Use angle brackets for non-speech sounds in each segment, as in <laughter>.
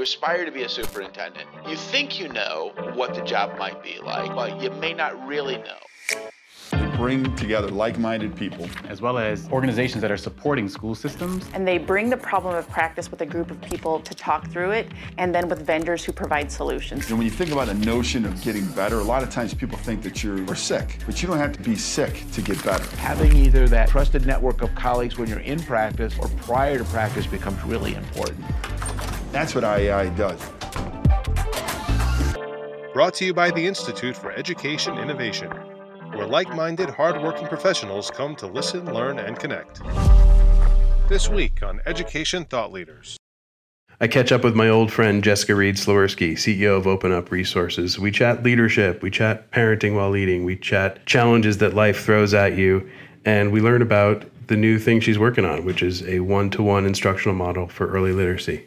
you aspire to be a superintendent, you think you know what the job might be like, but you may not really know They bring together like-minded people. As well as organizations that are supporting school systems. And they bring the problem of practice with a group of people to talk through it, and then with vendors who provide solutions. And when you think about the notion of getting better, a lot of times people think that you're sick, but you don't have to be sick to get better. Having either that trusted network of colleagues when you're in practice or prior to practice becomes really important. That's what IEI does. Brought to you by the Institute for Education Innovation where like minded, hard working professionals come to listen, learn, and connect. This week on Education Thought Leaders. I catch up with my old friend Jessica Reid Sliwerski, CEO of Open Up Resources. We chat leadership, we chat parenting while leading, we chat challenges that life throws at you, and we learn about the new thing she's working on, which is a one to one instructional model for early literacy.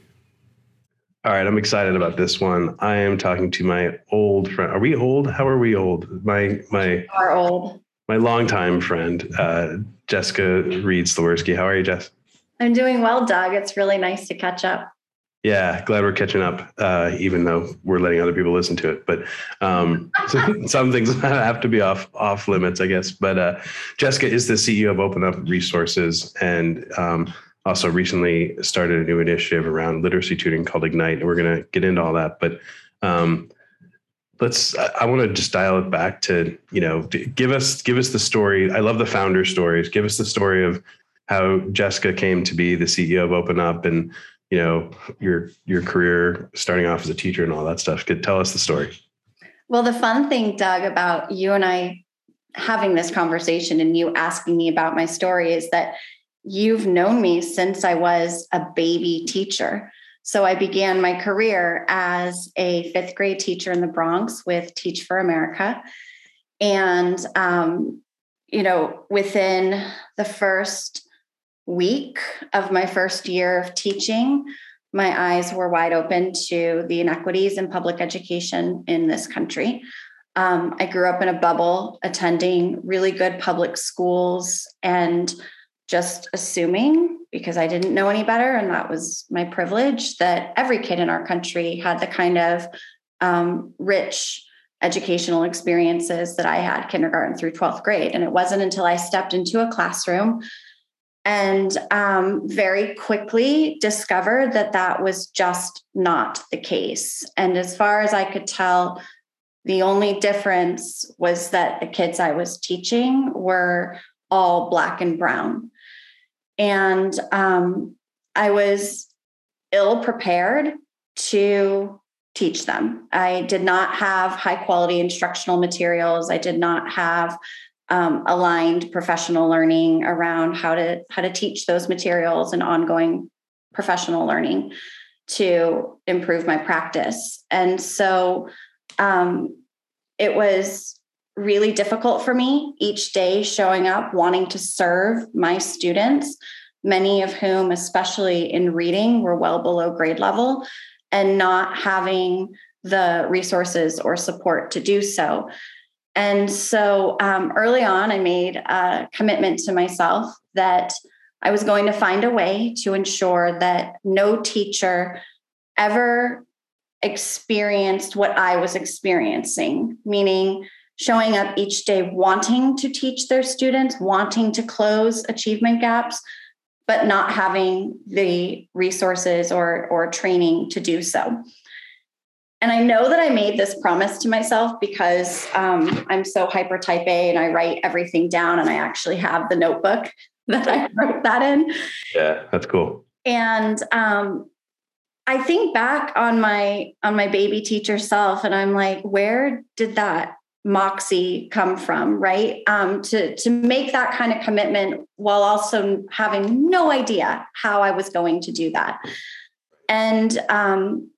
All right, I'm excited about this one. I am talking to my old friend. Are we old? How are we old? My my are old. My longtime friend, uh, Jessica Reid Sliwerski. How are you, Jess? I'm doing well, Doug. It's really nice to catch up. Yeah, glad we're catching up, uh, even though we're letting other people listen to it. But um, <laughs> some things <laughs> have to be off off limits, I guess. But uh, Jessica is the CEO of Open Up Resources, and um, also recently started a new initiative around literacy tutoring called Ignite, and we're going to get into all that. But um, let's I, I want to just dial it back to you know give us give us the story. I love the founder stories. Give us the story of how Jessica came to be the CEO of Open Up and you know your your career starting off as a teacher and all that stuff. Could tell us the story. Well, the fun thing, Doug, about you and I having this conversation and you asking me about my story is that you've known me since I was a baby teacher. So I began my career as a fifth grade teacher in the Bronx with Teach for America. And, um, you know, within the first week of my first year of teaching, my eyes were wide open to the inequities in public education in this country. Um, I grew up in a bubble attending really good public schools and just assuming because I didn't know any better, and that was my privilege, that every kid in our country had the kind of um, rich educational experiences that I had kindergarten through 12th grade. And it wasn't until I stepped into a classroom and um, very quickly discovered that that was just not the case. And as far as I could tell, the only difference was that the kids I was teaching were all black and brown. And um, I was ill prepared to teach them. I did not have high quality instructional materials. I did not have um, aligned professional learning around how to how to teach those materials and ongoing professional learning to improve my practice. And so um, it was really difficult for me each day showing up, wanting to serve my students, many of whom, especially in reading, were well below grade level, and not having the resources or support to do so. And so um, early on, I made a commitment to myself that I was going to find a way to ensure that no teacher ever experienced what I was experiencing, meaning showing up each day wanting to teach their students, wanting to close achievement gaps, but not having the resources or, or training to do so. And I know that I made this promise to myself because um, I'm so hyper type A and I write everything down and I actually have the notebook <laughs> that I wrote that in. Yeah, that's cool. And um, I think back on my on my baby teacher self and I'm like, where did that moxie come from right? Um, to to make that kind of commitment while also having no idea how i was going to do that. And um,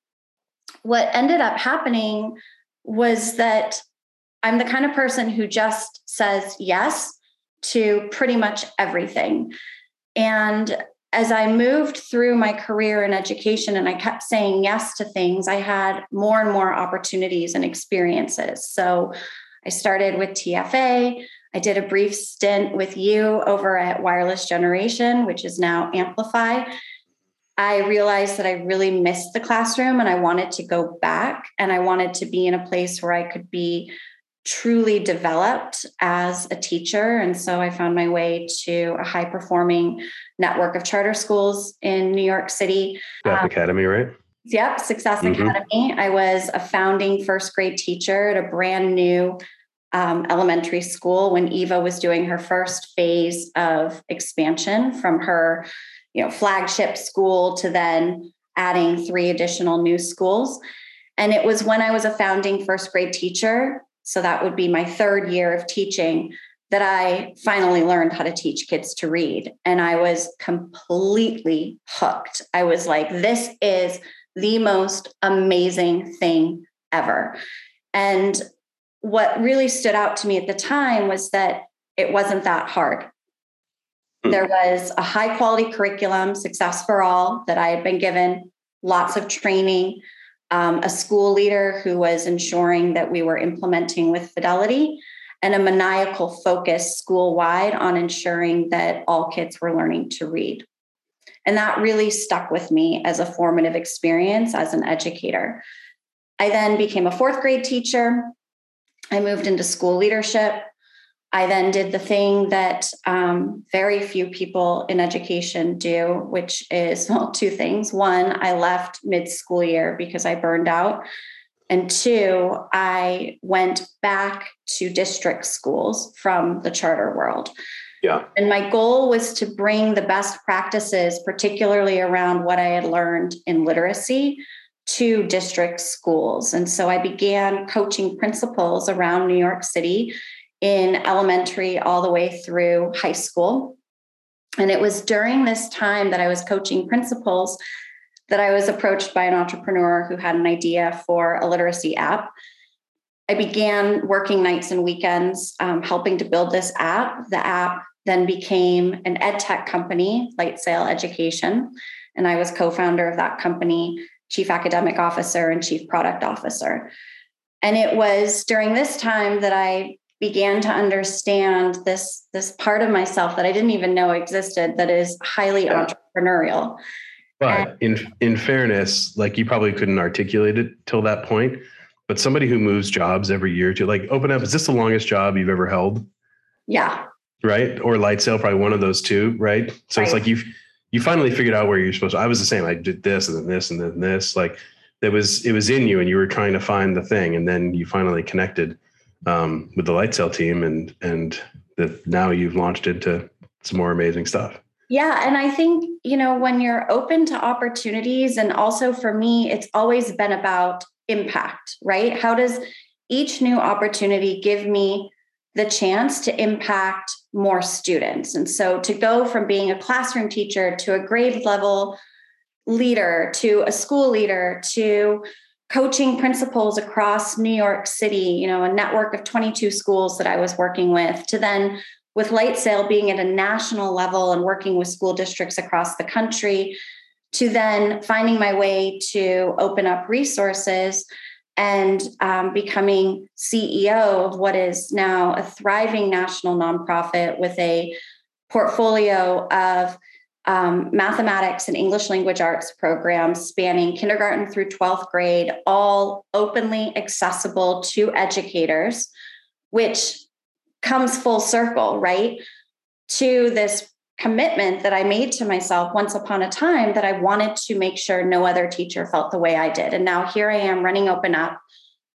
what ended up happening was that i'm the kind of person who just says yes to pretty much everything. And as I moved through my career in education and I kept saying yes to things, I had more and more opportunities and experiences. So I started with TFA. I did a brief stint with you over at Wireless Generation, which is now Amplify. I realized that I really missed the classroom and I wanted to go back and I wanted to be in a place where I could be truly developed as a teacher. And so I found my way to a high performing network of charter schools in New York City. Staff um, Academy, right? Yep, Success mm-hmm. Academy. I was a founding first grade teacher at a brand new um, elementary school when Eva was doing her first phase of expansion from her, you know, flagship school to then adding three additional new schools. And it was when I was a founding first grade teacher so that would be my third year of teaching that I finally learned how to teach kids to read. And I was completely hooked. I was like, this is the most amazing thing ever. And what really stood out to me at the time was that it wasn't that hard. Hmm. There was a high quality curriculum, Success for All, that I had been given, lots of training um, a school leader who was ensuring that we were implementing with fidelity, and a maniacal focus school wide on ensuring that all kids were learning to read. And that really stuck with me as a formative experience as an educator. I then became a fourth grade teacher. I moved into school leadership. I then did the thing that um, very few people in education do, which is <laughs> well, two things. One, I left mid school year because I burned out. And two, I went back to district schools from the charter world. Yeah. And my goal was to bring the best practices, particularly around what I had learned in literacy, to district schools. And so I began coaching principals around New York City in elementary all the way through high school. And it was during this time that I was coaching principals that I was approached by an entrepreneur who had an idea for a literacy app. I began working nights and weekends um, helping to build this app. The app then became an ed tech company, Lightsail Education. And I was co founder of that company, chief academic officer, and chief product officer. And it was during this time that I began to understand this this part of myself that I didn't even know existed that is highly entrepreneurial. But in in fairness, like you probably couldn't articulate it till that point. But somebody who moves jobs every year to like open up, is this the longest job you've ever held? Yeah. Right. Or Lightsail, probably one of those two, right? So right. it's like you've you finally figured out where you're supposed to. I was the same. I did this and then this and then this. Like it was it was in you and you were trying to find the thing and then you finally connected um, with the Lightsail team, and and that now you've launched into some more amazing stuff. Yeah, and I think you know when you're open to opportunities, and also for me, it's always been about impact, right? How does each new opportunity give me the chance to impact more students? And so to go from being a classroom teacher to a grade level leader to a school leader to coaching principals across New York City, you know, a network of 22 schools that I was working with, to then with Lightsail being at a national level and working with school districts across the country, to then finding my way to open up resources and um, becoming CEO of what is now a thriving national nonprofit with a portfolio of um, mathematics and English language arts programs spanning kindergarten through 12th grade, all openly accessible to educators, which comes full circle, right? To this commitment that I made to myself once upon a time that I wanted to make sure no other teacher felt the way I did. And now here I am running Open Up.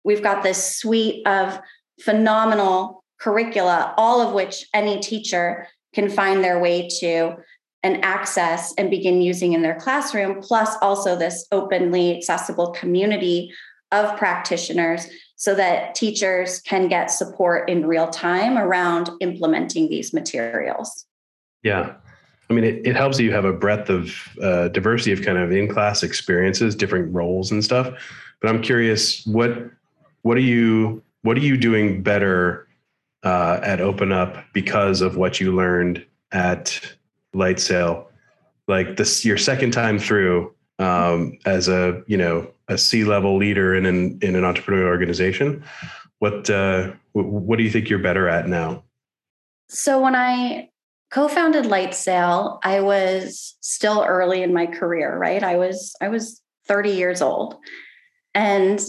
We've got this suite of phenomenal curricula, all of which any teacher can find their way to and access and begin using in their classroom, plus also this openly accessible community of practitioners so that teachers can get support in real time around implementing these materials. Yeah. I mean, it, it helps you have a breadth of uh, diversity of kind of in class experiences, different roles and stuff. But I'm curious, what what are you what are you doing better uh, at Open Up because of what you learned at Lightsail like this your second time through um, as a you know a C level leader in an in an entrepreneurial organization. What uh, what do you think you're better at now? So when I co-founded Lightsail, I was still early in my career, right? I was I was 30 years old. And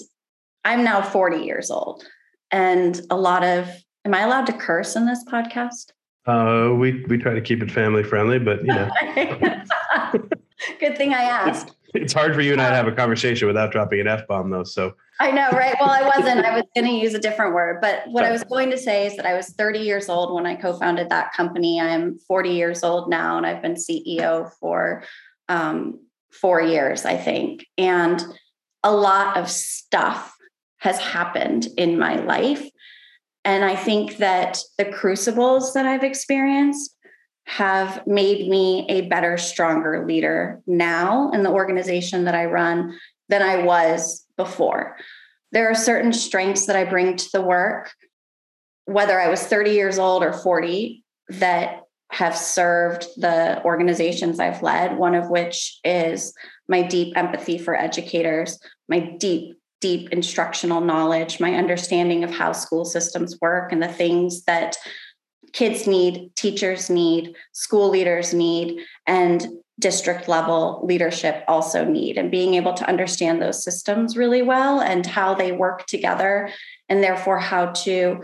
I'm now 40 years old. And a lot of am I allowed to curse in this podcast? Uh, we we try to keep it family friendly, but you know, <laughs> good thing I asked. It's hard for you and I to have a conversation without dropping an f bomb, though. So I know, right? Well, I wasn't. I was <laughs> going to use a different word, but what I was going to say is that I was 30 years old when I co-founded that company. I'm 40 years old now, and I've been CEO for um, four years, I think, and a lot of stuff has happened in my life and I think that the crucibles that I've experienced have made me a better, stronger leader now in the organization that I run than I was before. There are certain strengths that I bring to the work, whether I was 30 years old or 40, that have served the organizations I've led, one of which is my deep empathy for educators, my deep deep instructional knowledge, my understanding of how school systems work and the things that kids need, teachers need, school leaders need, and district level leadership also need, and being able to understand those systems really well and how they work together, and therefore how to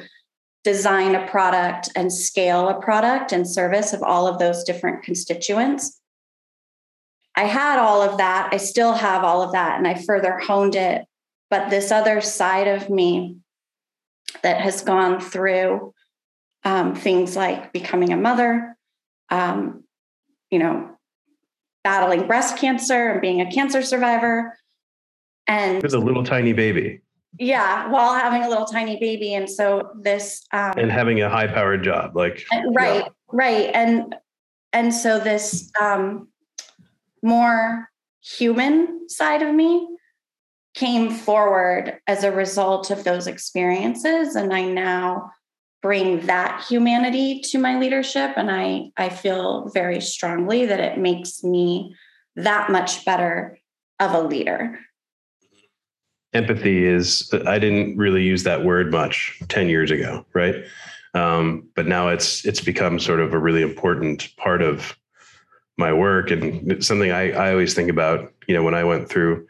design a product and scale a product and service of all of those different constituents. I had all of that. I still have all of that. And I further honed it but this other side of me that has gone through um, things like becoming a mother, um, you know, battling breast cancer and being a cancer survivor. And with a little tiny baby. Yeah, while having a little tiny baby. And so this um, and having a high powered job, like right, yeah. right. And and so this um more human side of me came forward as a result of those experiences and i now bring that humanity to my leadership and i i feel very strongly that it makes me that much better of a leader. Empathy is i didn't really use that word much 10 years ago right? Um, but now it's it's become sort of a really important part of my work and something I, I always think about you know when i went through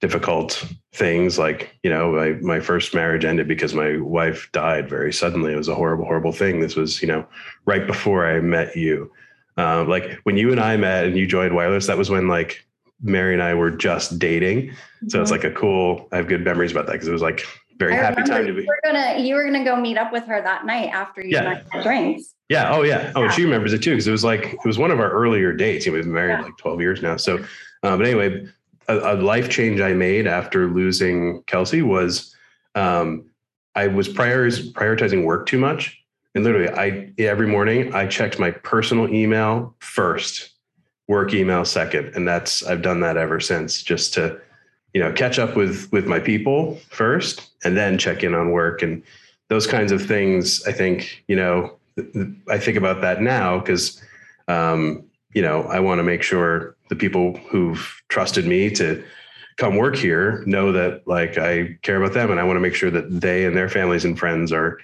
difficult things like you know my, my first marriage ended because my wife died very suddenly it was a horrible horrible thing this was you know right before i met you uh, like when you and i met and you joined wireless that was when like mary and i were just dating mm-hmm. so it's mm-hmm. like a cool i have good memories about that because it was like very I happy time to be. You were gonna you were gonna go meet up with her that night after you yeah. had drinks. Yeah. Oh yeah. Oh, yeah. she remembers it too because it was like it was one of our earlier dates. You know, we've been married yeah. like twelve years now. So, uh, but anyway, a, a, life change I made after losing Kelsey was um, I was prioritizing work too much. And literally, I every morning I checked my personal email first, work email second, and that's I've done that ever since, just to you know catch up with with my people first, and then check in on work and those kinds of things. I think you know I think about that now because um, you know I want to make sure the people who've trusted me to come work here know that like I care about them and I want to make sure that they and their families and friends are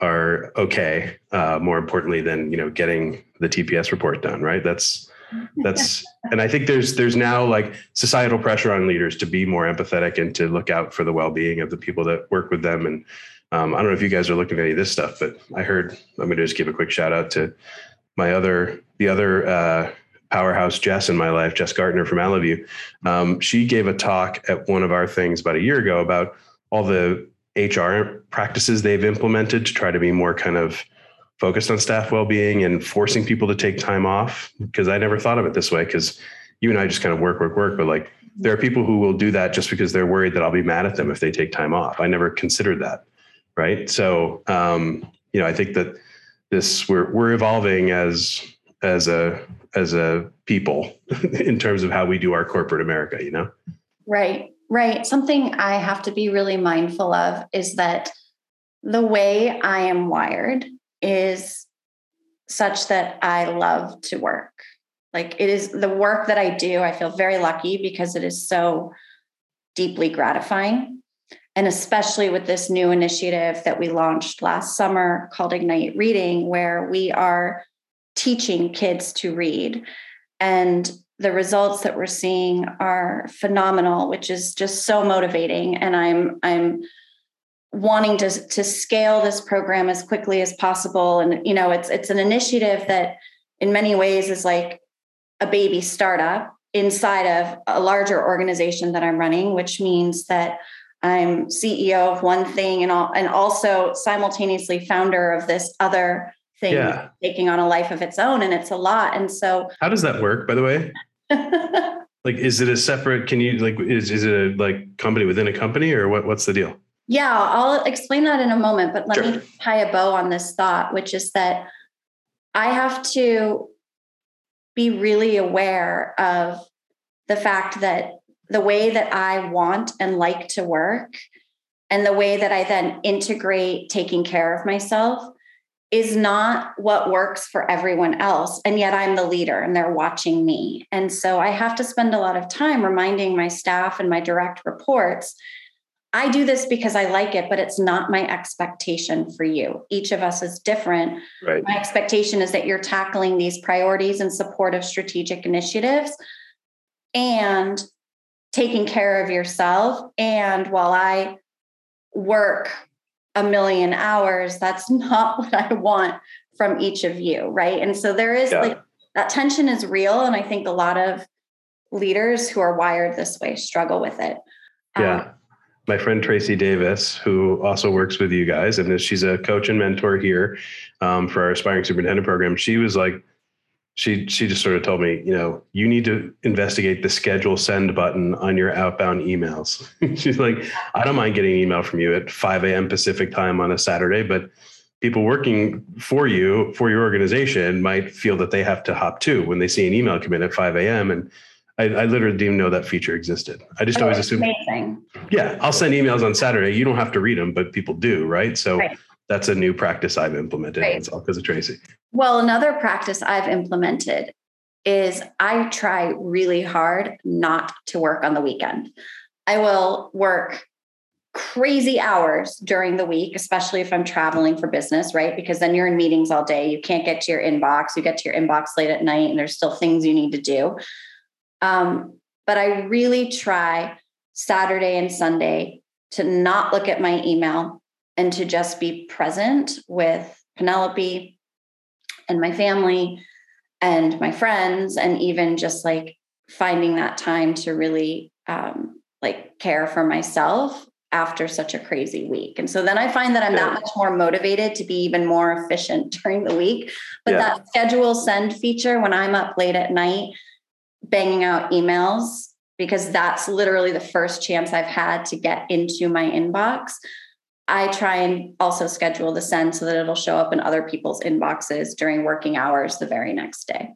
are okay. Uh, more importantly than you know getting the TPS report done, right? That's that's <laughs> and I think there's there's now like societal pressure on leaders to be more empathetic and to look out for the well being of the people that work with them. And um, I don't know if you guys are looking at any of this stuff, but I heard I'm going to just give a quick shout out to my other the other uh, powerhouse Jess in my life, Jess Gartner from Allovue. Um, she gave a talk at one of our things about a year ago about all the HR practices they've implemented to try to be more kind of focused on staff well-being and forcing people to take time off. Because I never thought of it this way. Because you and I just kind of work, work, work. But like there are people who will do that just because they're worried that I'll be mad at them if they take time off. I never considered that. Right. So um, you know, I think that this we're we're evolving as as a as a people <laughs> in terms of how we do our corporate America, you know? Right, right. Something I have to be really mindful of is that the way I am wired is such that I love to work. Like it is the work that I do, I feel very lucky because it is so deeply gratifying. And especially with this new initiative that we launched last summer called Ignite Reading, where we are teaching kids to read. And the results that we're seeing are phenomenal, which is just so motivating. And I'm I'm wanting to, to scale this program as quickly as possible. And you know, it's it's an initiative that in many ways is like a baby startup inside of a larger organization that I'm running, which means that I'm CEO of one thing and all, and also simultaneously founder of this other thing Yeah. taking on a life of its own. And it's a lot. And so How does that work, by the way? <laughs> Like, is it a separate? Can you like? Is is it a like company within a company, or what? What's the deal? Yeah, I'll explain that in a moment, but let Sure. me tie a bow on this thought, which is that I have to be really aware of the fact that the way that I want and like to work and the way that I then integrate taking care of myself is not what works for everyone else. And yet I'm the leader and they're watching me. And so I have to spend a lot of time reminding my staff and my direct reports I do this because I like it, but it's not my expectation for you. Each of us is different. Right. My expectation is that you're tackling these priorities in support of strategic initiatives and taking care of yourself. And while I work a million hours, that's <laughs> not what I want from each of you. Right. And so there is Yeah. like that tension is real. And I think a lot of leaders who are wired this way struggle with it. Yeah. Um, My friend Tracy Davis, who also works with you guys, and she's a coach and mentor here um, for our aspiring superintendent program. She was like, she she just sort of told me, you know, you need to investigate the schedule send button on your outbound emails. <laughs> She's like, I don't mind getting an email from you at 5 a.m. Pacific time on a Saturday, but people working for you for your organization might feel that they have to hop too when they see an email come in at 5 a.m. And I, I literally didn't know that feature existed. I just oh, always assumed amazing. yeah, I'll send emails on Saturday. You don't have to read them, but people do, right? So Right. That's a new practice I've implemented. Right. It's all because of Tracy. Well, another practice I've implemented is I try really hard not to work on the weekend. I will work crazy hours during the week, especially if I'm traveling for business, right? Because then you're in meetings all day. You can't get to your inbox. You get to your inbox late at night, and there's still things you need to do. Um, but I really try Saturday and Sunday to not look at my email and to just be present with Penelope and my family and my friends, and even just like finding that time to really um, like care for myself after such a crazy week. And so then I find that I'm that much more motivated to be even more efficient <laughs> during the week. But Yeah. that schedule send feature when I'm up late at night banging out emails because that's literally the first chance I've had to get into my inbox. I try and also schedule the send so that it'll show up in other people's inboxes during working hours the very next day.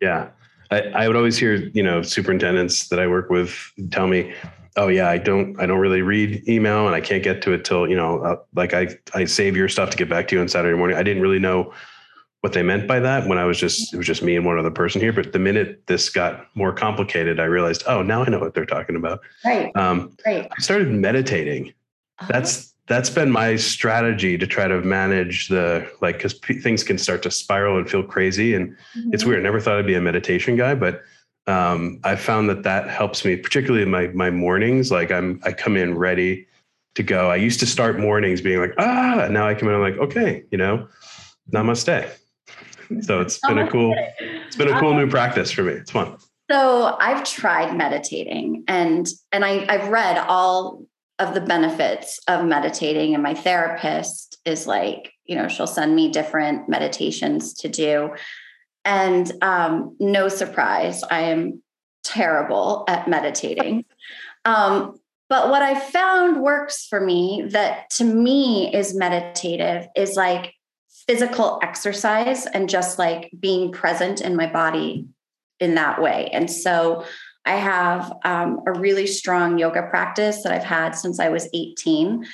Yeah. I, I would always hear, you know, superintendents that I work with tell me, oh yeah, I don't, I don't really read email and I can't get to it till, you know, uh, like I, I save your stuff to get back to you on Saturday morning. I didn't really know what they meant by that when I was just, it was just me and one other person here. But the minute this got more complicated, I realized, oh, now I know what they're talking about. Right. Um, Right. I started meditating. That's that's been my strategy to try to manage the like because p- things can start to spiral and feel crazy and it's weird. I never thought I'd be a meditation guy, but um, I found that that helps me, particularly in my my mornings. Like I'm I come in ready to go. I used to start mornings being like ah, now I come in I'm like okay, you know, namaste. So it's been a cool it's been a cool new practice for me. It's fun. So I've tried meditating and and I, I've read all of the benefits of meditating, and my therapist is like, you know, she'll send me different meditations to do. And um, no surprise, I am terrible at meditating. <laughs> Um, but what I found works for me that to me is meditative is like physical exercise and just like being present in my body in that way. And so I have um, a really strong yoga practice that I've had since I was 18.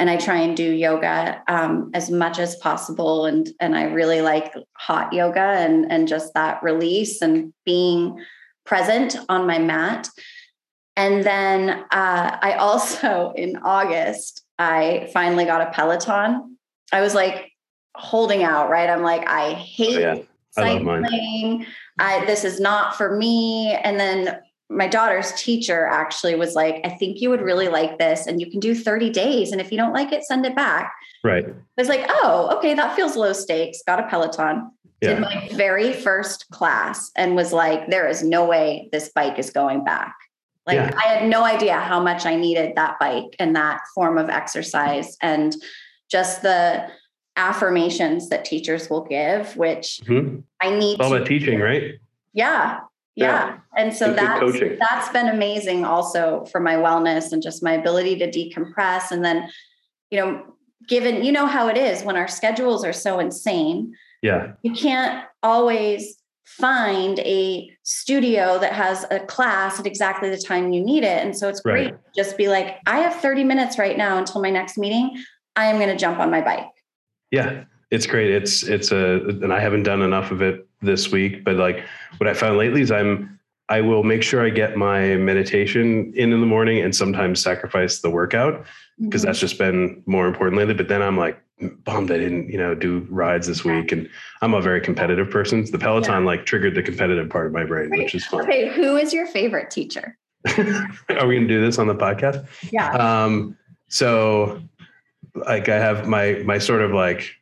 And I try and do yoga um, as much as possible. And, and I really like hot yoga and, and just that release and being present on my mat. And then uh, I also, <laughs> in August, I finally got a Peloton. I was like holding out, right? I'm like, I hate Oh, yeah. I cycling. I, this is not for me. And then my daughter's teacher actually was like, I think you would really like this, and you can do 30 days. And if you don't like it, send it back. Right. I was like, oh, okay, that feels low stakes. Got a Peloton. Did my very first class and was like, there is no way this bike is going back. Like, Yeah. I had no idea how much I needed that bike and that form of exercise and just the affirmations that teachers will give, which Mhm. I need It's all to about teaching, right? yeah. Yeah. And so that's that's been amazing also for my wellness and just my ability to decompress. And then, you know, given you know how it is when our schedules are so insane, Yeah. you can't always find a studio that has a class at exactly the time you need it. And so it's great Right. to just be like, I have 30 minutes right now until my next meeting. I am going to jump on my bike. Yeah, it's great. It's it's a and I haven't done enough of it this week, but like what I found lately is I'm I will make sure I get my meditation in in the morning and sometimes sacrifice the workout because that's just been more important lately. But then I'm like bummed I didn't you know do rides this week, and I'm a very competitive person. The Peloton like triggered the competitive part of my brain, which is fun. Okay, who is your favorite teacher? <laughs> Are we going to do this on the podcast? Yeah. Um, so like I have my my sort of like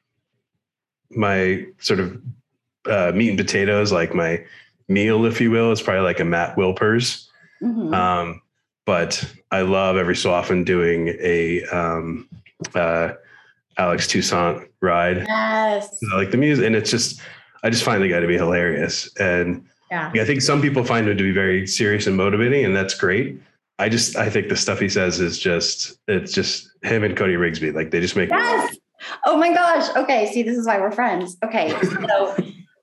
my sort of uh, meat and potatoes, like my meal, if you will, is probably like a Matt Wilpers. Mhm. Um, but I love every so often doing a um, uh, Alex Toussaint ride. yes. I like the music, and it's just I just find the guy to be hilarious, and Yeah. I think some people find him to be very serious and motivating, and that's great. I just I think the stuff he says is just it's just him and Cody Rigsby like they just make Yes. Oh my gosh. Okay. See, this is why we're friends. Okay. So,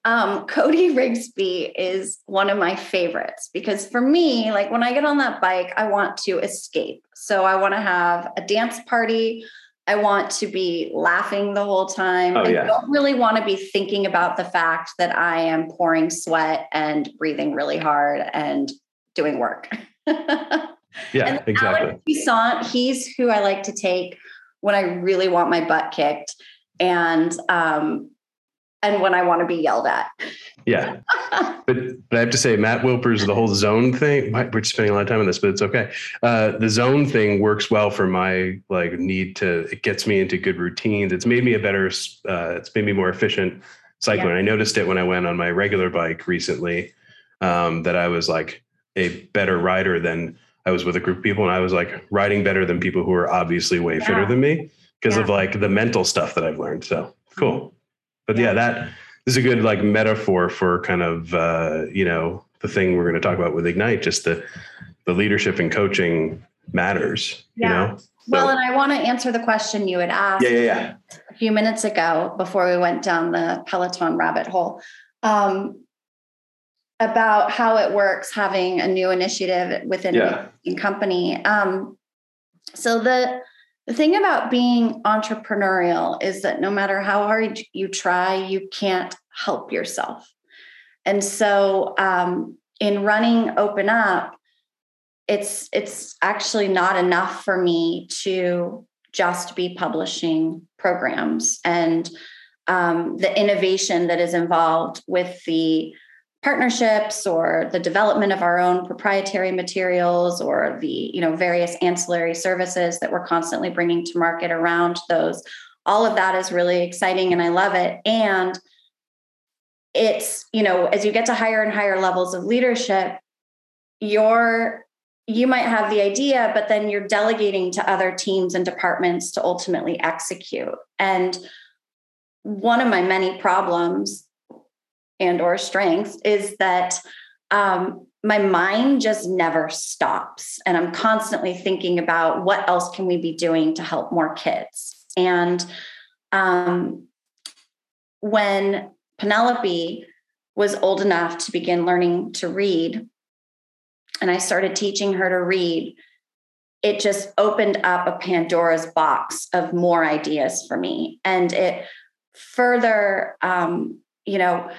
um, <laughs> Cody Rigsby is one of my favorites because for me, like when I get on that bike, I want to escape. So I want to have a dance party. I want to be laughing the whole time. Oh, I yeah. don't really want to be thinking about the fact that I am pouring sweat and breathing really hard and doing work. <laughs> yeah and exactly Alex Toussaint, he's who I like to take when I really want my butt kicked and um and when I want to be yelled at. yeah but but I have to say Matt Wilpers the whole zone thing we're spending a lot of time on this but it's okay uh, the zone thing works well for my like need to it gets me into good routines it's made me a better uh, it's made me more efficient cycler Yeah. I noticed it when I went on my regular bike recently um, that I was like a better rider than I was with a group of people, and I was like riding better than people who are obviously way fitter than me because of like the mental stuff that I've learned. So cool. But yeah, that is a good like metaphor for kind of uh, you know the thing we're going to talk about with Ignite. Just the the leadership and coaching matters. Yeah. You know. Well, and I want to answer the question you had asked yeah, yeah, yeah. a few minutes ago before we went down the Peloton rabbit hole. Um, about how it works having a new initiative within Yeah. a company. Um, so the the thing about being entrepreneurial is that no matter how hard you try, you can't help yourself. And so um, in running Open Up, it's it's actually not enough for me to just be publishing programs and um, the innovation that is involved with the partnerships or the development of our own proprietary materials or the you know various ancillary services that we're constantly bringing to market around those. All of that is really exciting and i love it. And it's you know as you get to higher and higher levels of leadership you're you might have the idea but then you're delegating to other teams and departments to ultimately execute. And one of my many problems and or strengths is that um, my mind just never stops and i'm constantly thinking about what else can we be doing to help more kids. And um, when penelope was old enough to begin learning to read and i started teaching her to read it just opened up a pandora's box of more ideas for me. And it further um, you know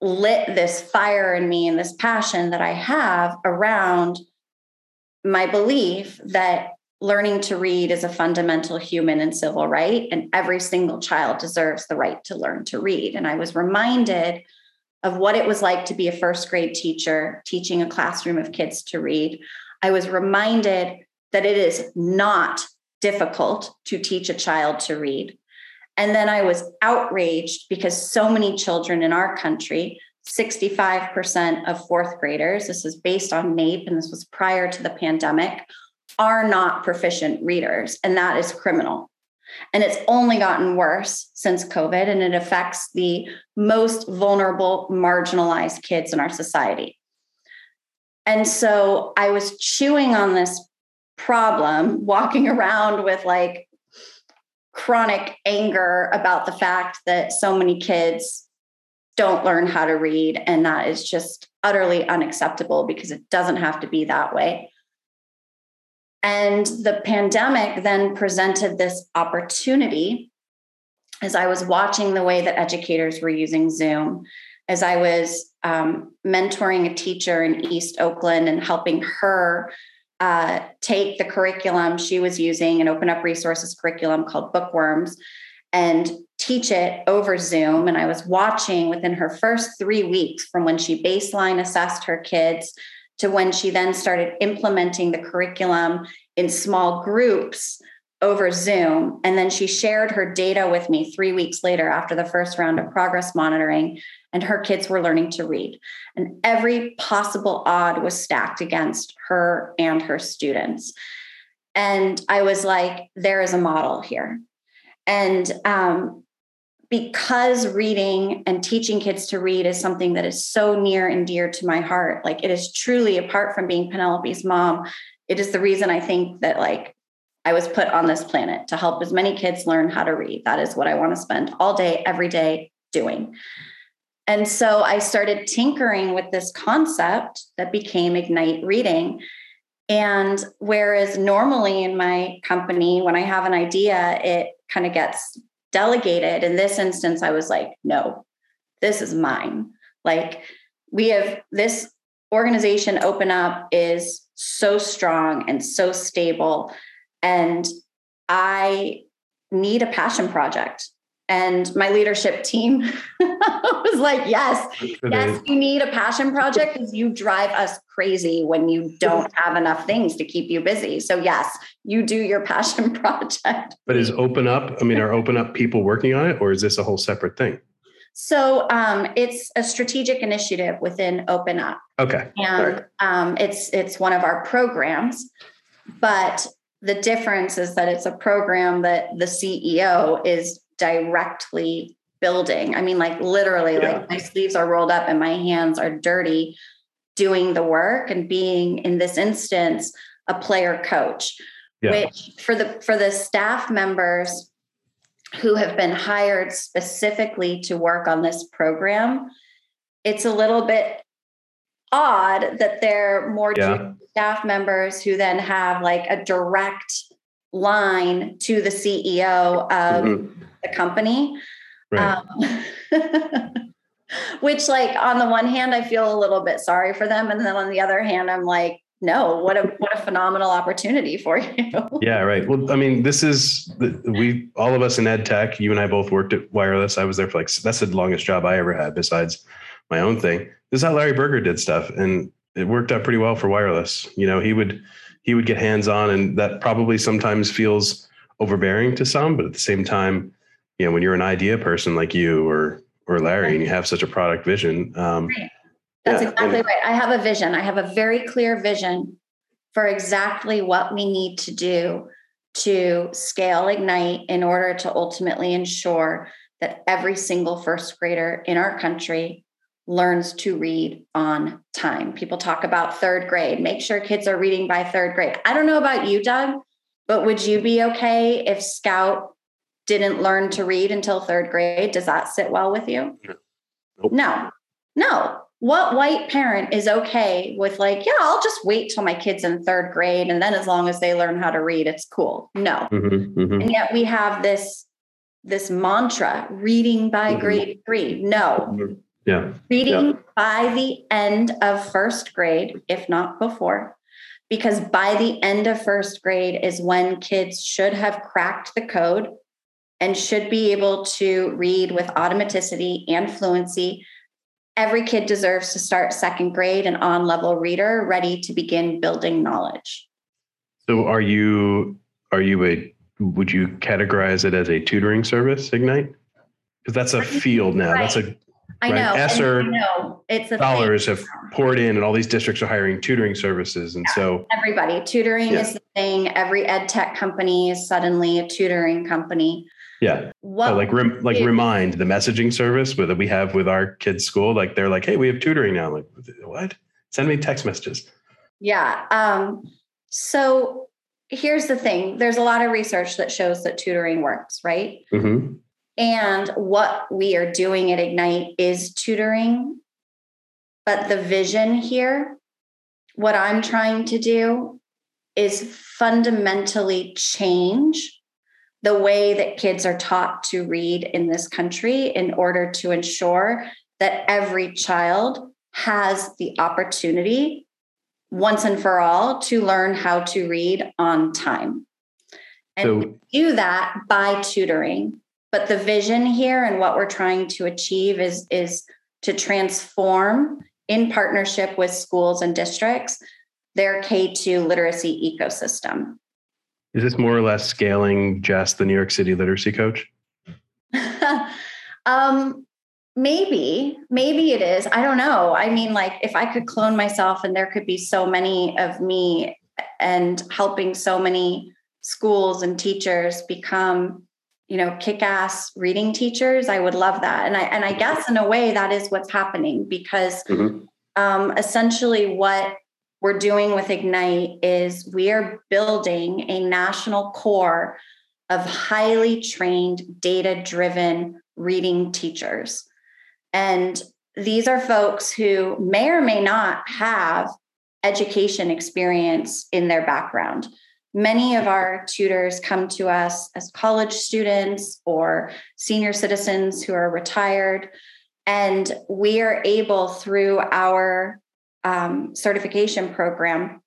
lit this fire in me and this passion that I have around my belief that learning to read is a fundamental human and civil right, and every single child deserves the right to learn to read. And I was reminded of what it was like to be a first grade teacher teaching a classroom of kids to read, I was reminded that it is not difficult to teach a child to read. And then I was outraged because so many children in our country, 65% of fourth graders, this is based on NAEP and this was prior to the pandemic, are not proficient readers. And that is criminal. And it's only gotten worse since COVID, and it affects the most vulnerable, marginalized kids in our society. And so I was chewing on this problem, walking <laughs> around with like chronic anger about the fact that so many kids don't learn how to read. And that is just utterly unacceptable because it doesn't have to be that way. And the pandemic then presented this opportunity as I was watching the way that educators were using Zoom, as I was um, mentoring a teacher in East Oakland and helping her uh, take the curriculum she was using, an open up resources curriculum called Bookworms, and teach it over Zoom. And I was watching within her first three weeks from when she baseline assessed her kids to when she then started implementing the curriculum in small groups over Zoom. And then she shared her data with me three weeks later after the first round of progress monitoring, and her kids were learning to read. And every possible odd was stacked against her and her students. And I was like, there is a model here. And um, because reading and teaching kids to read is something that is so near and dear to my heart like it is truly apart from being penelope's mom it is the reason i think that like i was put on this planet to help as many kids learn how to read that is what i want to spend all day every day doing and so i started tinkering with this concept that became ignite reading and whereas normally in my company when i have an idea it kind of gets delegated. In this instance, I was like, no, this is mine. Like, we have this organization open up is so strong and so stable. And I need a passion project. And my leadership team <laughs> was like, yes, yes, you need a passion project because you drive us crazy when you don't <laughs> have enough things to keep you busy. So, yes, you do your <laughs> passion project. But is Open Up, I mean, are Open Up people working on it or is this a whole separate thing? So um, it's a strategic initiative within Open Up. Okay. And right. um, it's it's one of our programs, but the difference is that it's a program that the CEO is directly building. I mean, like literally, yeah. like my sleeves are rolled up and my hands are dirty doing the work and being in this instance a player coach yeah. which for the for the staff members who have been hired specifically to work on this program it's a little bit odd that they're more yeah. staff members who then have like a direct line to the CEO of mm-hmm. The company. Right. Um, <laughs> which, like, on the one hand, I feel a little bit sorry for them. And then on the other hand, I'm like, no, what a what a phenomenal opportunity for <laughs> you. yeah, right. Well, I mean, this is we all of us in ed tech. You and I both worked at Wireless. I was there for like that's the longest job I ever had besides my own thing. This is how Larry Berger did stuff, and it worked out pretty well for Wireless. You know, he would he would get hands on, and that probably sometimes feels overbearing to some, but at the same time, you know, when you're an idea person like you or or Larry, and you have such a product vision. Um, right. That's yeah, exactly and, right. I have a vision. I have a very clear vision for exactly what we need to do to scale Ignite in order to ultimately ensure that every single first grader in our country learns to read on time. People talk about third grade. Make sure kids are reading by third grade. I don't know about you, Doug, but would you be okay if Scout didn't learn to read until third grade? Does that sit well with you? Nope. No. No. What white parent is okay with like, yeah, I'll just wait till my kid's in third grade and then as long as they learn how to read, it's cool. No. Mm-hmm, mm-hmm. And yet we have this this mantra, reading by mm-hmm. grade 3. No. Mm-hmm. Yeah. Reading yeah. by the end of first grade, if not before, because by the end of first grade is when kids should have cracked the code and should be able to read with automaticity and fluency every kid deserves to start second grade an on level reader ready to begin building knowledge. So are you are you a would you categorize it as a tutoring service, Ignite? Because that's a field now. That's a I Right. know. and ESSER I know. It's a thing. dollars have poured in, and all these districts are hiring tutoring services, and so Everybody. Tutoring Yeah. is the thing. Every ed tech company is suddenly a tutoring company. Yeah, What Uh, like rem, like we- remind the messaging service that we have with our kids' school. Like they're like, hey, we have tutoring now. Like what? Send me text messages. Yeah. Um, so here's the thing there's a lot of research that shows that tutoring works, right? hmm And what we are doing at Ignite is tutoring. But the vision here, what I'm trying to do is fundamentally change the way that kids are taught to read in this country in order to ensure that every child has the opportunity once and for all to learn how to read on time. And So- do that by tutoring. But the vision here and what we're trying to achieve is, is to transform in partnership with schools and districts their K2 literacy ecosystem. Is this more or less scaling just the New York City literacy coach? <laughs> um, maybe, maybe it is. I don't know. I mean, like if I could clone myself and there could be so many of me and helping so many schools and teachers become, you know, kick-ass reading teachers, I would love that. And I and I guess in a way that is what's happening because Mhm. um, essentially what we're doing with Ignite is we are building a national corps of highly trained, data driven reading teachers. And these are folks who may or may not have education experience in their background. Many of our tutors come to us as college students or senior citizens who are retired. And we are able, through our um, certification program,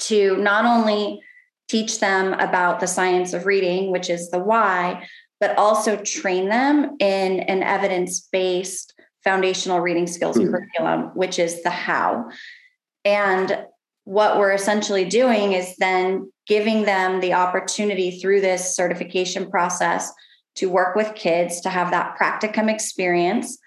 to not only teach them about the science of reading, which is the why, but also train them in an evidence based foundational reading skills Mhm. curriculum, which is the how. And what we're essentially doing is then giving them the opportunity through this certification process to work with kids to have that practicum experience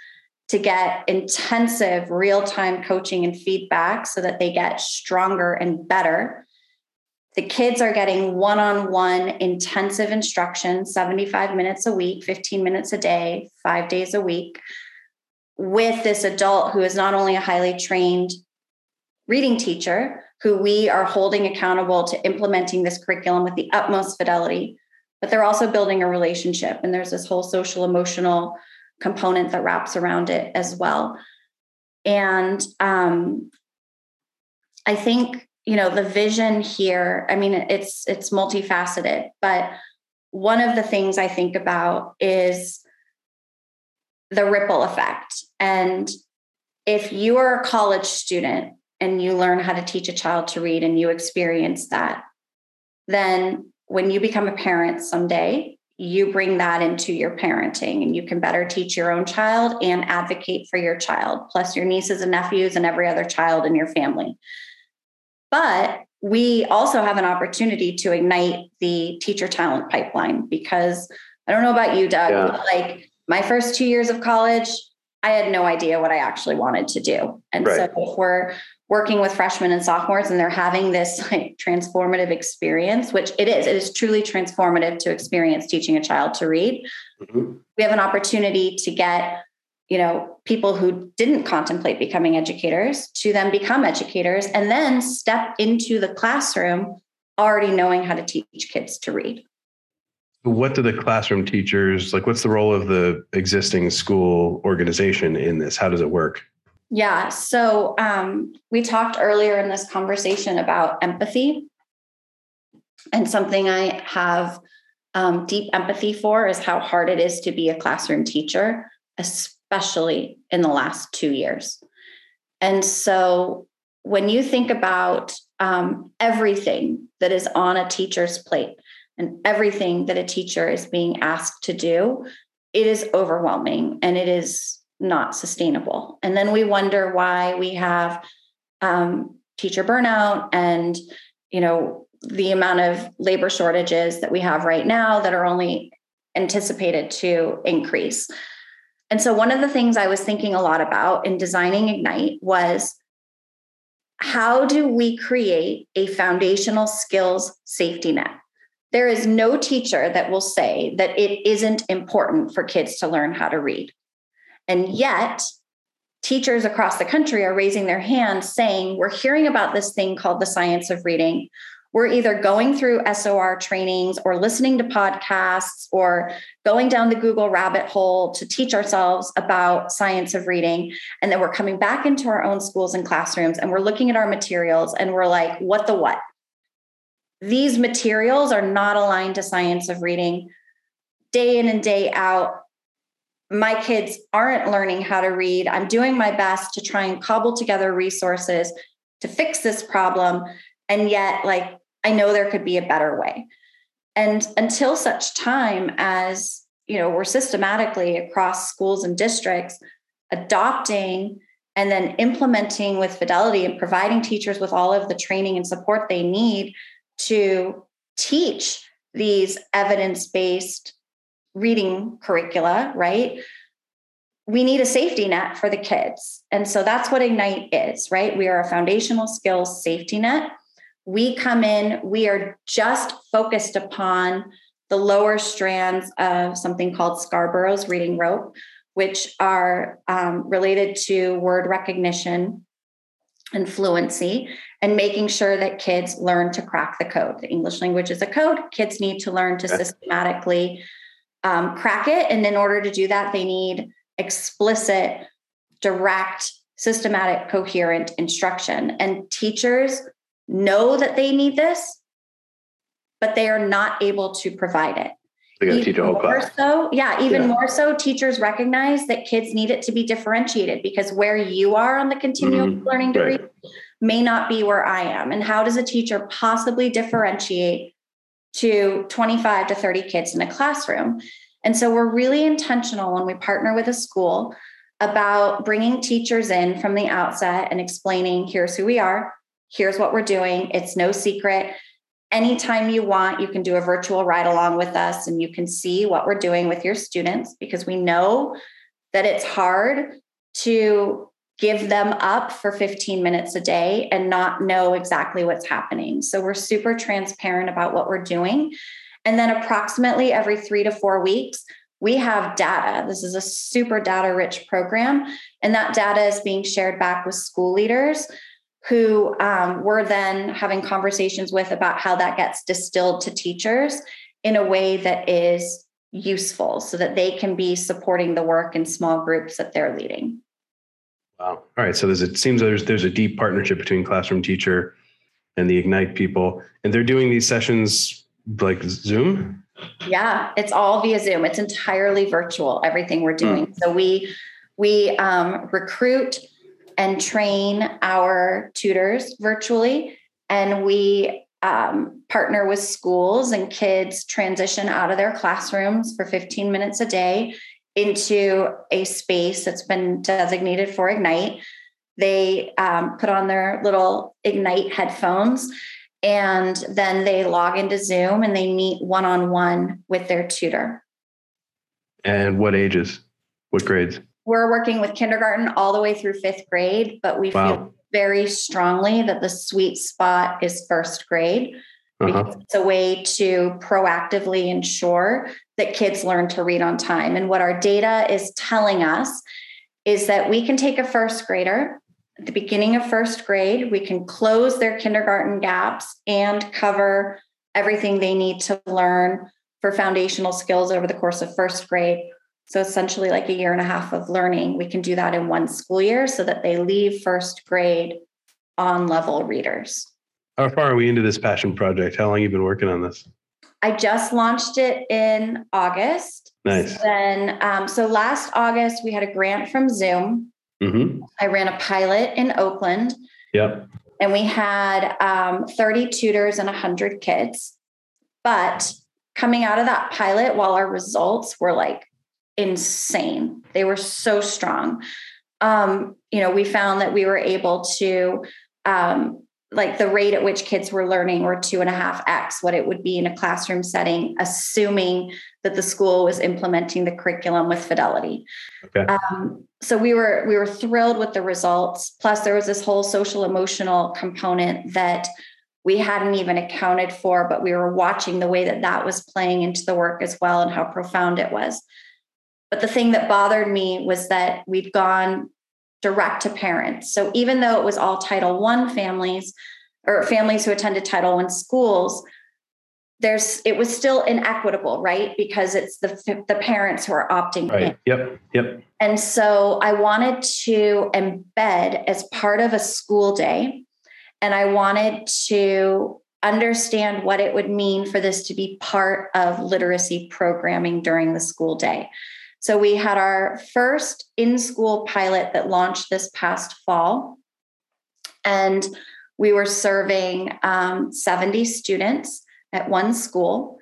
to get intensive real-time coaching and feedback so that they get stronger and better. The kids are getting one-on-one intensive instruction 75 minutes a week 15 minutes a day 5 days a week with this adult who is not only a highly trained reading teacher who we are holding accountable to implementing this curriculum with the utmost fidelity but they're also building a relationship. And there's this whole social emotional component that wraps around it as well. And um, i think you know the vision here i mean it's it's multifaceted but one of the things i think about is the ripple effect. And if you are a college student and you learn how to teach a child to read and you experience that then when you become a parent someday you bring that into your parenting and you can better teach your own child and advocate for your child plus your nieces and nephews and every other child in your family but we also have an opportunity to ignite the teacher talent pipeline because I don't know about you, Doug, Yeah. but like my first two years of college, I had no idea what I actually wanted to do. And Right. so if we're working with freshmen and sophomores and they're having this like transformative experience, which it is, it is truly transformative to experience teaching a child to read. Mhm. We have an opportunity to get you know people who didn't contemplate becoming educators to then become educators and then step into the classroom already knowing how to teach kids to read What do the classroom teachers like? What's the role of the existing school organization in this? How does it work? Yeah so um, we talked earlier in this conversation about empathy. And something i have um, deep empathy for is how hard it is to be a classroom teacher especially in the last two years. And so when you think about um, everything that is on a teacher's plate and everything that a teacher is being asked to do, it is overwhelming and it is not sustainable. And then we wonder why we have um, teacher burnout and, you know, the amount of labor shortages that we have right now that are only anticipated to increase. And so, one of the things I was thinking a lot about in designing Ignite was how do we create a foundational skills safety net? There is no teacher that will say that it isn't important for kids to learn how to read. And yet, teachers across the country are raising their hands saying, We're hearing about this thing called the science of reading we're either going through SOR trainings or listening to podcasts or going down the Google rabbit hole to teach ourselves about science of reading. And then we're coming back into our own schools and classrooms and we're looking at our materials and we're like, what the what? These materials are not aligned to science of reading. Day in and day out, my kids aren't learning how to read. I'm doing my best to try and cobble together resources to fix this problem. And yet, like, I know there could be a better way. And until such time as, you know, we're systematically across schools and districts adopting and then implementing with fidelity and providing teachers with all of the training and support they need to teach these evidence based reading curricula, right? We need a safety net for the kids. And so that's what Ignite is, right? We are a foundational skills safety net we come in, we are just focused upon the lower strands of something called Scarborough's reading rope, which are um, related to word recognition and fluency, and making sure that kids learn to crack the code. The English language is a code. Kids need to learn to systematically um, crack it. And in order to do that, they need explicit, direct, systematic, coherent instruction. And teachers know that they need this, but they are not able to provide it. They got to teach a whole class. So, yeah, even yeah. more so, teachers recognize that kids need it to be differentiated because where you are on the continuum mm-hmm. learning degree right. may not be where I am. And how does a teacher possibly differentiate to 25 to 30 kids in a classroom? And so we're really intentional when we partner with a school about bringing teachers in from the outset and explaining here's who we are, here's what we're doing. It's no secret. Anytime you want, you can do a virtual ride along with us and you can see what we're doing with your students because we know that it's hard to give them up for 15 minutes a day and not know exactly what's happening. So we're super transparent about what we're doing. And then approximately every three to four weeks, we have data. This is a super data rich program. And that data is being shared back with school leaders who um, we're then having conversations with about how that gets distilled to teachers in a way that is useful so that they can be supporting the work in small groups that they're leading. Wow. All right. So there's it seems there's there's a deep partnership between classroom teacher and the Ignite people. And they're doing these sessions like Zoom? Yeah, it's all via Zoom. It's entirely virtual, everything we're doing. Mm. So we we um, recruit and train our tutors virtually. And we um, partner with schools, and kids transition out of their classrooms for 15 minutes a day into a space that's been designated for Ignite. They um, put on their little Ignite headphones and then they log into Zoom and they meet one on one with their tutor. And what ages? What grades? we're working with kindergarten all the way through fifth grade, but we wow. feel very strongly that the sweet spot is first grade uh-huh. because it's a way to proactively ensure that kids learn to read on time. And what our data is telling us is that we can take a first grader at the beginning of first grade, we can close their kindergarten gaps and cover everything they need to learn for foundational skills over the course of first grade so essentially, like a year and a half of learning, we can do that in one school year so that they leave first grade on level readers. How far are we into this passion project? How long have you been working on this? I just launched it in August. Nice. then, um, so last August we had a grant from Zoom. Mm-hmm. I ran a pilot in Oakland. Yep. And we had um, 30 tutors and 100 kids. But coming out of that pilot, while our results were like insane. They were so strong. Um, you know, we found that we were able to um, like the rate at which kids were learning were two and a half x what it would be in a classroom setting assuming that the school was implementing the curriculum with fidelity. Okay. Um, so we were we were thrilled with the results. Plus there was this whole social emotional component that we hadn't even accounted for but we were watching the way that that was playing into the work as well and how profound it was. But the thing that bothered me was that we'd gone direct to parents. So even though it was all Title One families or families who attended Title One schools, there's it was still inequitable, right? Because it's the the parents who are opting right. in. Yep. Yep. And so I wanted to embed as part of a school day, and I wanted to understand what it would mean for this to be part of literacy programming during the school day. So we had our first in school pilot that launched this past fall. And we were serving um, 70 students at one school.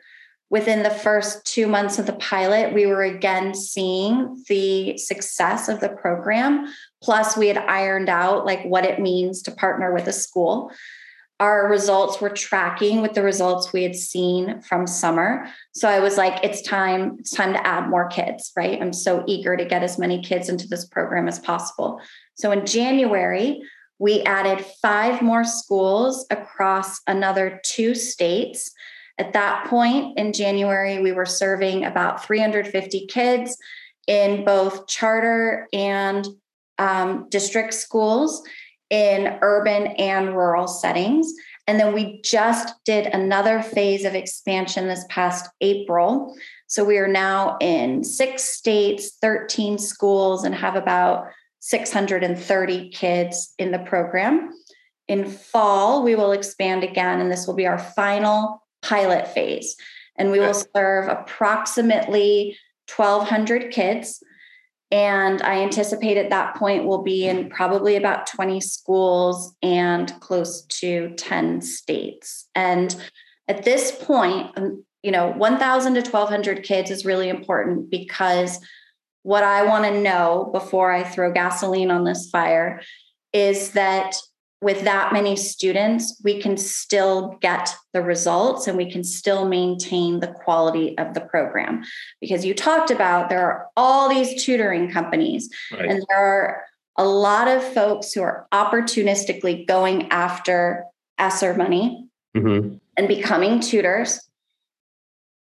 Within the first two months of the pilot, we were again seeing the success of the program. Plus, we had ironed out like what it means to partner with a school our results were tracking with the results we had seen from summer. So i was like it's time it's time to add more kids right? I'm so eager to get as many kids into this program as possible. So in january we added five more schools across another two states. At that point in january we were serving about 350 kids in both charter and um, district schools in urban and rural settings. And then we just did another phase of expansion this past April. So we are now in six states, 13 schools, and have about 630 kids in the program. In fall, we will expand again, and this will be our final pilot phase. And we will serve approximately 1,200 kids. And I anticipate at that point we'll be in probably about 20 schools and close to 10 states. And at this point, um, you know, 1,000 to 1,200 kids is really important because what I want to know before I throw gasoline on this fire is that with that many students, we can still get the results and we can still maintain the quality of the program. Because you talked about there are all these tutoring companies, right. and there are a lot of folks who are opportunistically going after ESSER money mm-hmm. and becoming tutors.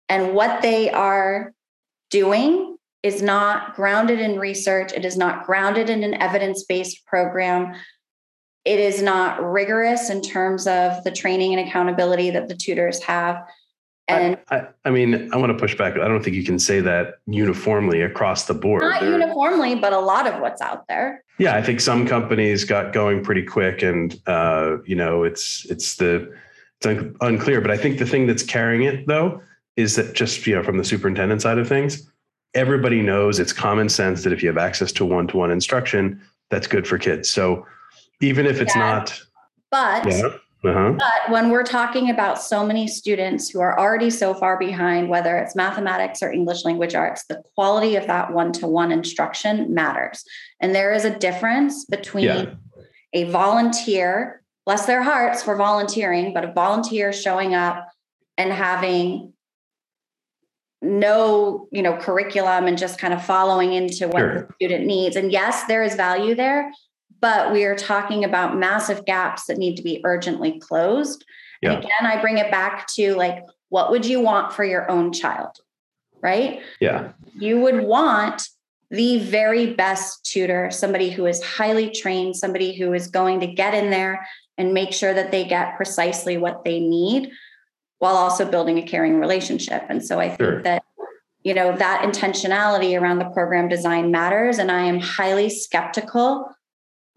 And what they are doing is not grounded in research, it is not grounded in an evidence based program it is not rigorous in terms of the training and accountability that the tutors have. And I, I, I, mean, I want to push back. I don't think you can say that uniformly across the board. Not uniformly, but a lot of what's out there. Yeah, I think some companies got going pretty quick, and uh, you know, it's it's the it's un- unclear. But I think the thing that's carrying it though is that just you know from the superintendent side of things, everybody knows it's common sense that if you have access to one to one instruction, that's good for kids. So even if it's yeah. not. But yeah. Uh-huh. But when we're talking about so many students who are already so far behind, whether it's mathematics or English language arts, the quality of that one to one instruction matters. And there is a difference between yeah. a volunteer, bless their hearts for volunteering, but a volunteer showing up and having no you know curriculum and just kind of following into what sure. the student needs and yes there is value there but we are talking about massive gaps that need to be urgently closed. Yeah. And again, I bring it back to like, what would you want for your own child? Right? Yeah. You would want the very best tutor, somebody who is highly trained, somebody who is going to get in there and make sure that they get precisely what they need while also building a caring relationship. And so I think sure. that you know that intentionality around the program design matters and I am highly skeptical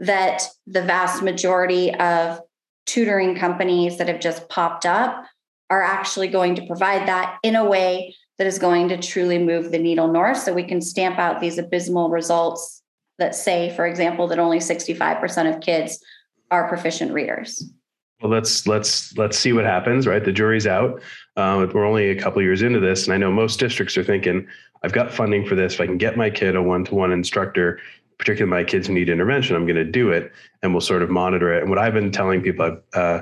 that the vast majority of tutoring companies that have just popped up are actually going to provide that in a way that is going to truly move the needle north so we can stamp out these abysmal results that say for example that only 65% of kids are proficient readers well, let's let's let's see what happens. Right, the jury's out. Um, we're only a couple years into this, and I know most districts are thinking, I've got funding for this. If I can get my kid a one-to-one instructor, particularly my kids who need intervention, I'm going to do it, and we'll sort of monitor it. And what I've been telling people uh,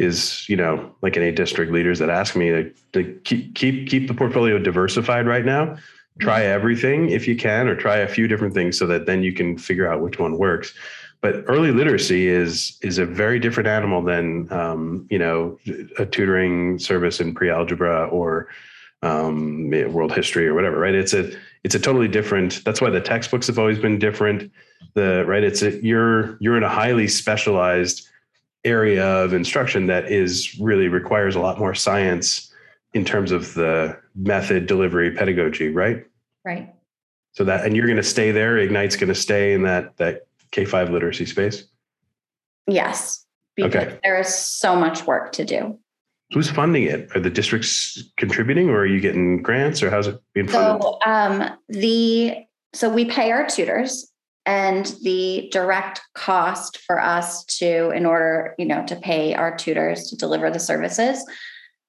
is, you know, like any district leaders that ask me to, to keep keep keep the portfolio diversified right now. Try everything if you can, or try a few different things so that then you can figure out which one works but early literacy is is a very different animal than um, you know a tutoring service in pre-algebra or um, world history or whatever right it's a it's a totally different that's why the textbooks have always been different. The right it's a you're you're in a highly specialized area of instruction that is really requires a lot more science in terms of the method delivery pedagogy right? Right. So that and you're going to stay there ignite's going to stay in that that k5 literacy space? Yes because Okay. there is so much work to do who's funding it are the districts contributing or are you getting grants or how's it being funded So um, the so we pay our tutors, and the direct cost for us to, in order you know, to pay our tutors to deliver the services,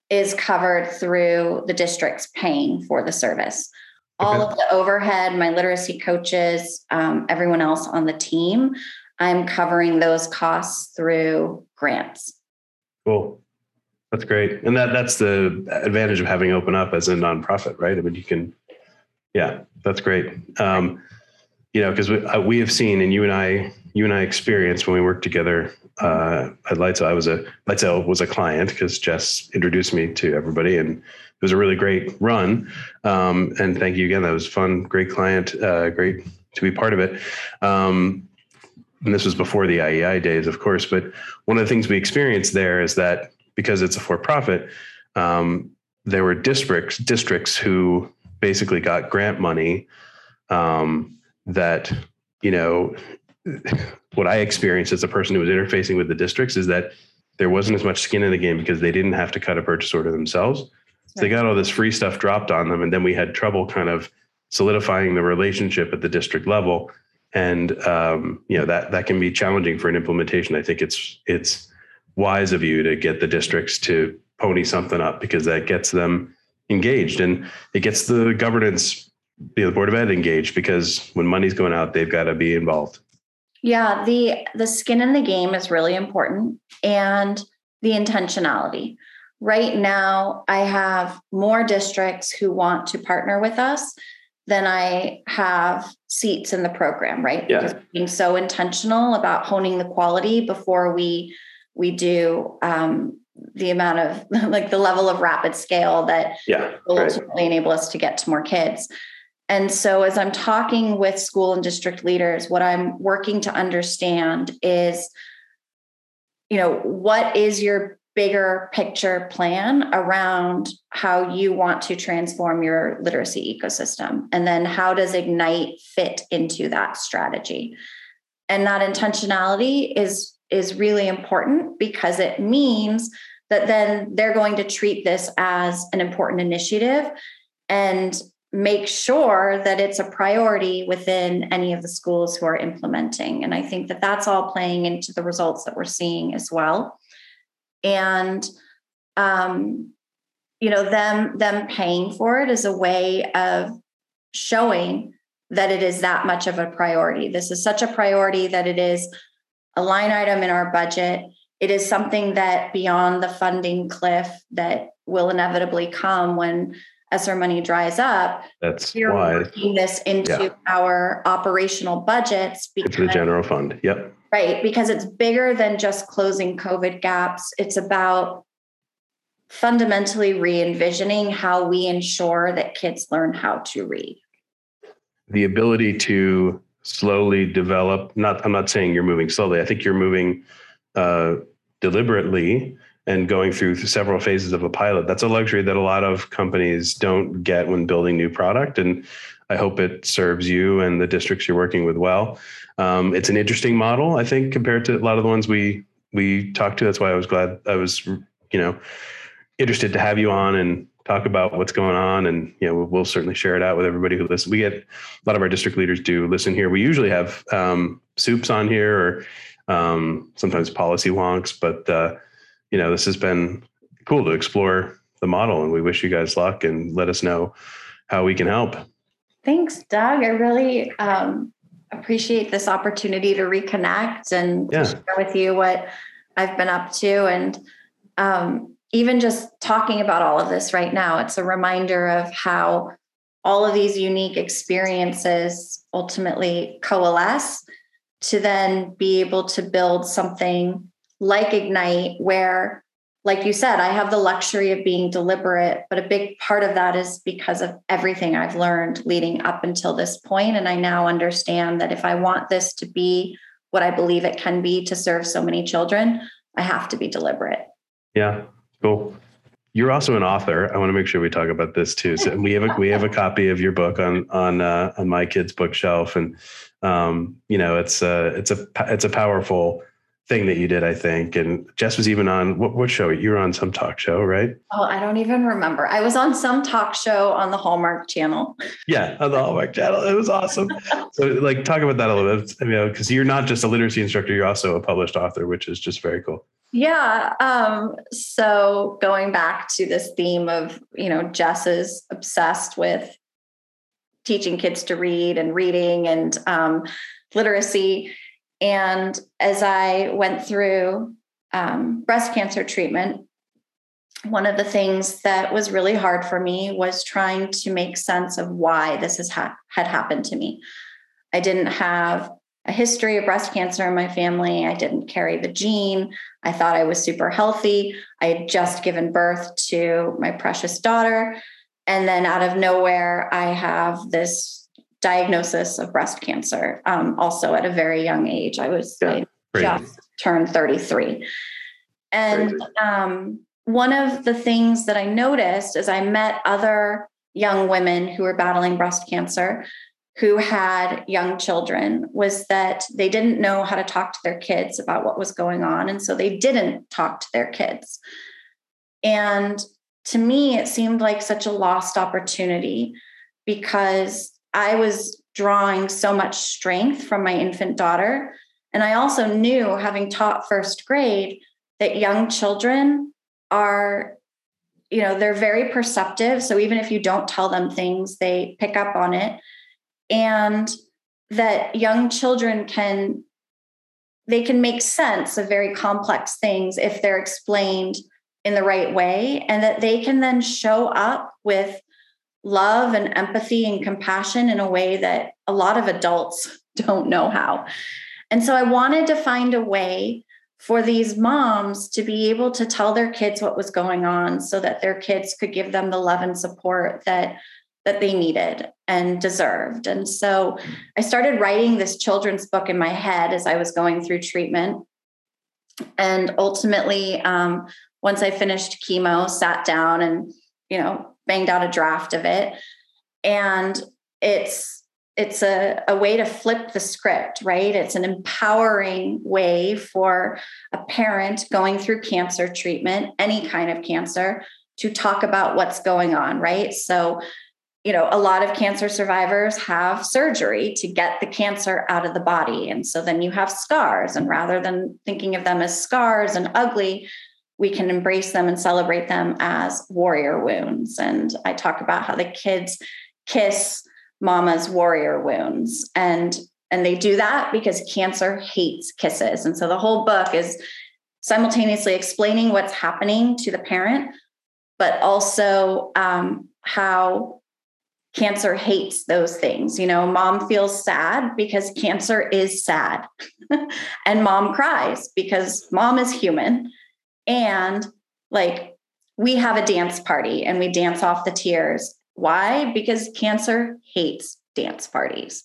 is covered through the districts paying for the service. All of the overhead, my literacy coaches, um, everyone else on the team, I'm covering those costs through grants. Cool. That's great. And that that's the advantage of having open up as a nonprofit, right? I mean, you can, yeah, that's great. Um, you know, because we, uh, we have seen, and you and I, you and I experienced when we worked together uh, at Lightsail. I was a Lightsail was a client because Jess introduced me to everybody, and it was a really great run. Um, and thank you again. That was fun. Great client. Uh, great to be part of it. Um, and this was before the IEI days, of course. But one of the things we experienced there is that because it's a for-profit, um, there were districts districts who basically got grant money um, that you know <laughs> what I experienced as a person who was interfacing with the districts is that there wasn't as much skin in the game because they didn't have to cut a purchase order themselves. So they got all this free stuff dropped on them, and then we had trouble kind of solidifying the relationship at the district level. And um, you know that that can be challenging for an implementation. I think it's it's wise of you to get the districts to pony something up because that gets them engaged and it gets the governance, you know, the board of ed engaged because when money's going out, they've got to be involved. Yeah, the the skin in the game is really important and the intentionality. Right now, I have more districts who want to partner with us than I have seats in the program, right? Yeah. Because being so intentional about honing the quality before we we do um, the amount of <laughs> like the level of rapid scale that Yeah. will Right. ultimately enable us to get to more kids. And so, as I'm talking with school and district leaders, what I'm working to understand is, you know, what is your bigger picture plan around how you want to transform your literacy ecosystem? And then, how does Ignite fit into that strategy? And that intentionality is is really important because it means that then they're going to treat this as an important initiative and make sure that it's a priority within any of the schools who are implementing. And i think that that's all playing into the results that we're seeing as well. And um, you know them them paying for it is a way of showing that it is that much of a priority. This is such a priority that it is a line item in our budget it is something that beyond the funding cliff that will inevitably come when ESSER money dries up, That's we're why working this into Yeah. our operational budgets it's the general fund. Yep. right because it's bigger than just closing COVID gaps. It's about fundamentally re-envisioning how we ensure that kids learn how to read. The ability to slowly develop, not, I'm not saying you're moving slowly. I think you're moving uh, deliberately and going through several phases of a pilot. That's a luxury that a lot of companies don't get when building new product. And I hope it serves you and the districts you're working with well. Um, it's an interesting model, I think, compared to a lot of the ones we we talked to. That's why I was glad I was, you know, interested to have you on and talk about what's going on. And you know, we'll, we'll certainly share it out with everybody who listens. We get a lot of our district leaders do listen here. We usually have um, supes on here or um, sometimes policy wonks, but uh, you know, this has been cool to explore the model, and we wish you guys luck and let us know how we can help. Thanks, Doug. I really um, appreciate this opportunity to reconnect and Yeah. share with you what I've been up to. And um, even just talking about all of this right now, it's a reminder of how all of these unique experiences ultimately coalesce to then be able to build something like Ignite, where, like you said, I have the luxury of being deliberate, but a big part of that is because of everything I've learned leading up until this point. And I now understand that if I want this to be what I believe it can be to serve so many children, I have to be deliberate. Yeah, cool. You're also an author. I want to make sure we talk about this too. So we have a we have a copy of your book on on uh, on my kid's bookshelf, and um, you know it's a it's a it's a powerful thing that you did, I think. And Jess was even on what what show? You were on some talk show, right? Oh, I don't even remember. I was on some talk show on the Hallmark channel. Yeah, on the Hallmark Channel. It was awesome. so, like, talk about that a little bit. I mean, because you're not just a literacy instructor; you're also a published author, which is just very cool. Yeah. Um, so going back to this theme of, you know, Jess is obsessed with teaching kids to read and reading and um, literacy. And as I went through um, breast cancer treatment, one of the things that was really hard for me was trying to make sense of why this has ha- had happened to me. I didn't have a history of breast cancer in my family. I didn't carry the gene. I thought I was super healthy. I had just given birth to my precious daughter. And then out of nowhere, I have this diagnosis of breast cancer, um, also at a very young age. I was Yeah, I just turned 33. And um, one of the things that I noticed as I met other young women who were battling breast cancer who had young children was that they didn't know how to talk to their kids about what was going on. And so they didn't talk to their kids. And to me, it seemed like such a lost opportunity because I was drawing so much strength from my infant daughter. And I also knew, having taught first grade, that young children are you know they're very perceptive so even if you don't tell them things they pick up on it and that young children can they can make sense of very complex things if they're explained in the right way and that they can then show up with love and empathy and compassion in a way that a lot of adults <laughs> don't know how. And so i wanted to find a way for these moms to be able to tell their kids what was going on so that their kids could give them the love and support that that they needed and deserved and so i started writing this children's book in my head as i was going through treatment and ultimately um, once i finished chemo sat down and you know banged out a draft of it and it's it's a, a way to flip the script, right? It's an empowering way for a parent going through cancer treatment, any kind of cancer, to talk about what's going on, right? So, you know, a lot of cancer survivors have surgery to get the cancer out of the body. And so then you have scars. And rather than thinking of them as scars and ugly, we can embrace them and celebrate them as warrior wounds. And I talk about how the kids kiss mama's warrior wounds and and they do that because cancer hates kisses and so the whole book is simultaneously explaining what's happening to the parent but also um, how cancer hates those things you know mom feels sad because cancer is sad <laughs> and mom cries because mom is human and like we have a dance party and we dance off the tears why? Because cancer hates dance parties.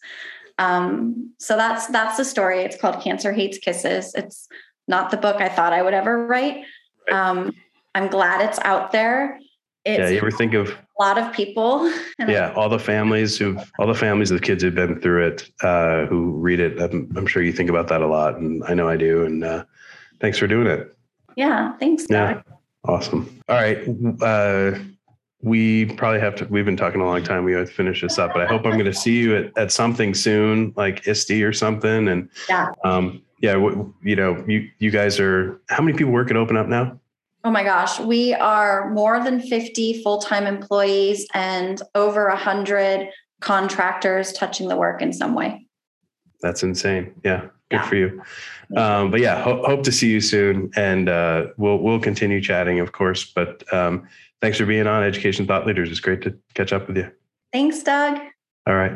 Um, so that's that's the story. It's called Cancer Hates Kisses. It's not the book I thought I would ever write. Um, I'm glad it's out there. It's yeah, you ever think of a lot of people. <laughs> yeah all the families who all the families of the kids who've been through it uh, who read it I'm, I'm sure you think about that a lot and i know i do and uh, thanks for doing it yeah. Thanks. yeah awesome all right uh, we probably have to we've been talking a long time we have to finish this up but i hope i'm going to see you at, at something soon like ISTE or something and Yeah. um yeah w- you know you you guys are how many people work at open up now Oh my gosh, we are more than 50 full time employees and over 100 contractors touching the work in some way. That's insane. Yeah, good Yeah. for you. Um, but yeah, ho- hope to see you soon, and uh, we'll we'll continue chatting, of course. But um, thanks for being on Education Thought Leaders. It's great to catch up with you. Thanks, Doug. All right.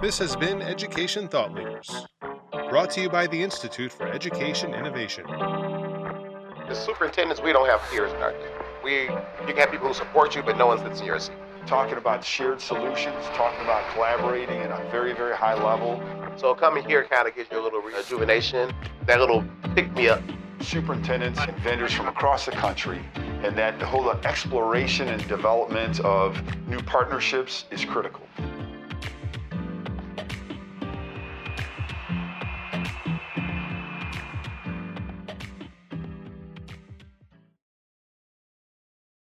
This has been Education Thought Leaders, brought to you by the Institute for Education Innovation. The superintendents, we don't have peers in our team. We, you can have people who support you, but no one's sits in your seat. Talking about shared solutions, talking about collaborating at a very, very high level. So coming here kind of gives you a little rejuvenation, that little pick me up. Superintendents and vendors from across the country, and that the whole exploration and development of new partnerships is critical.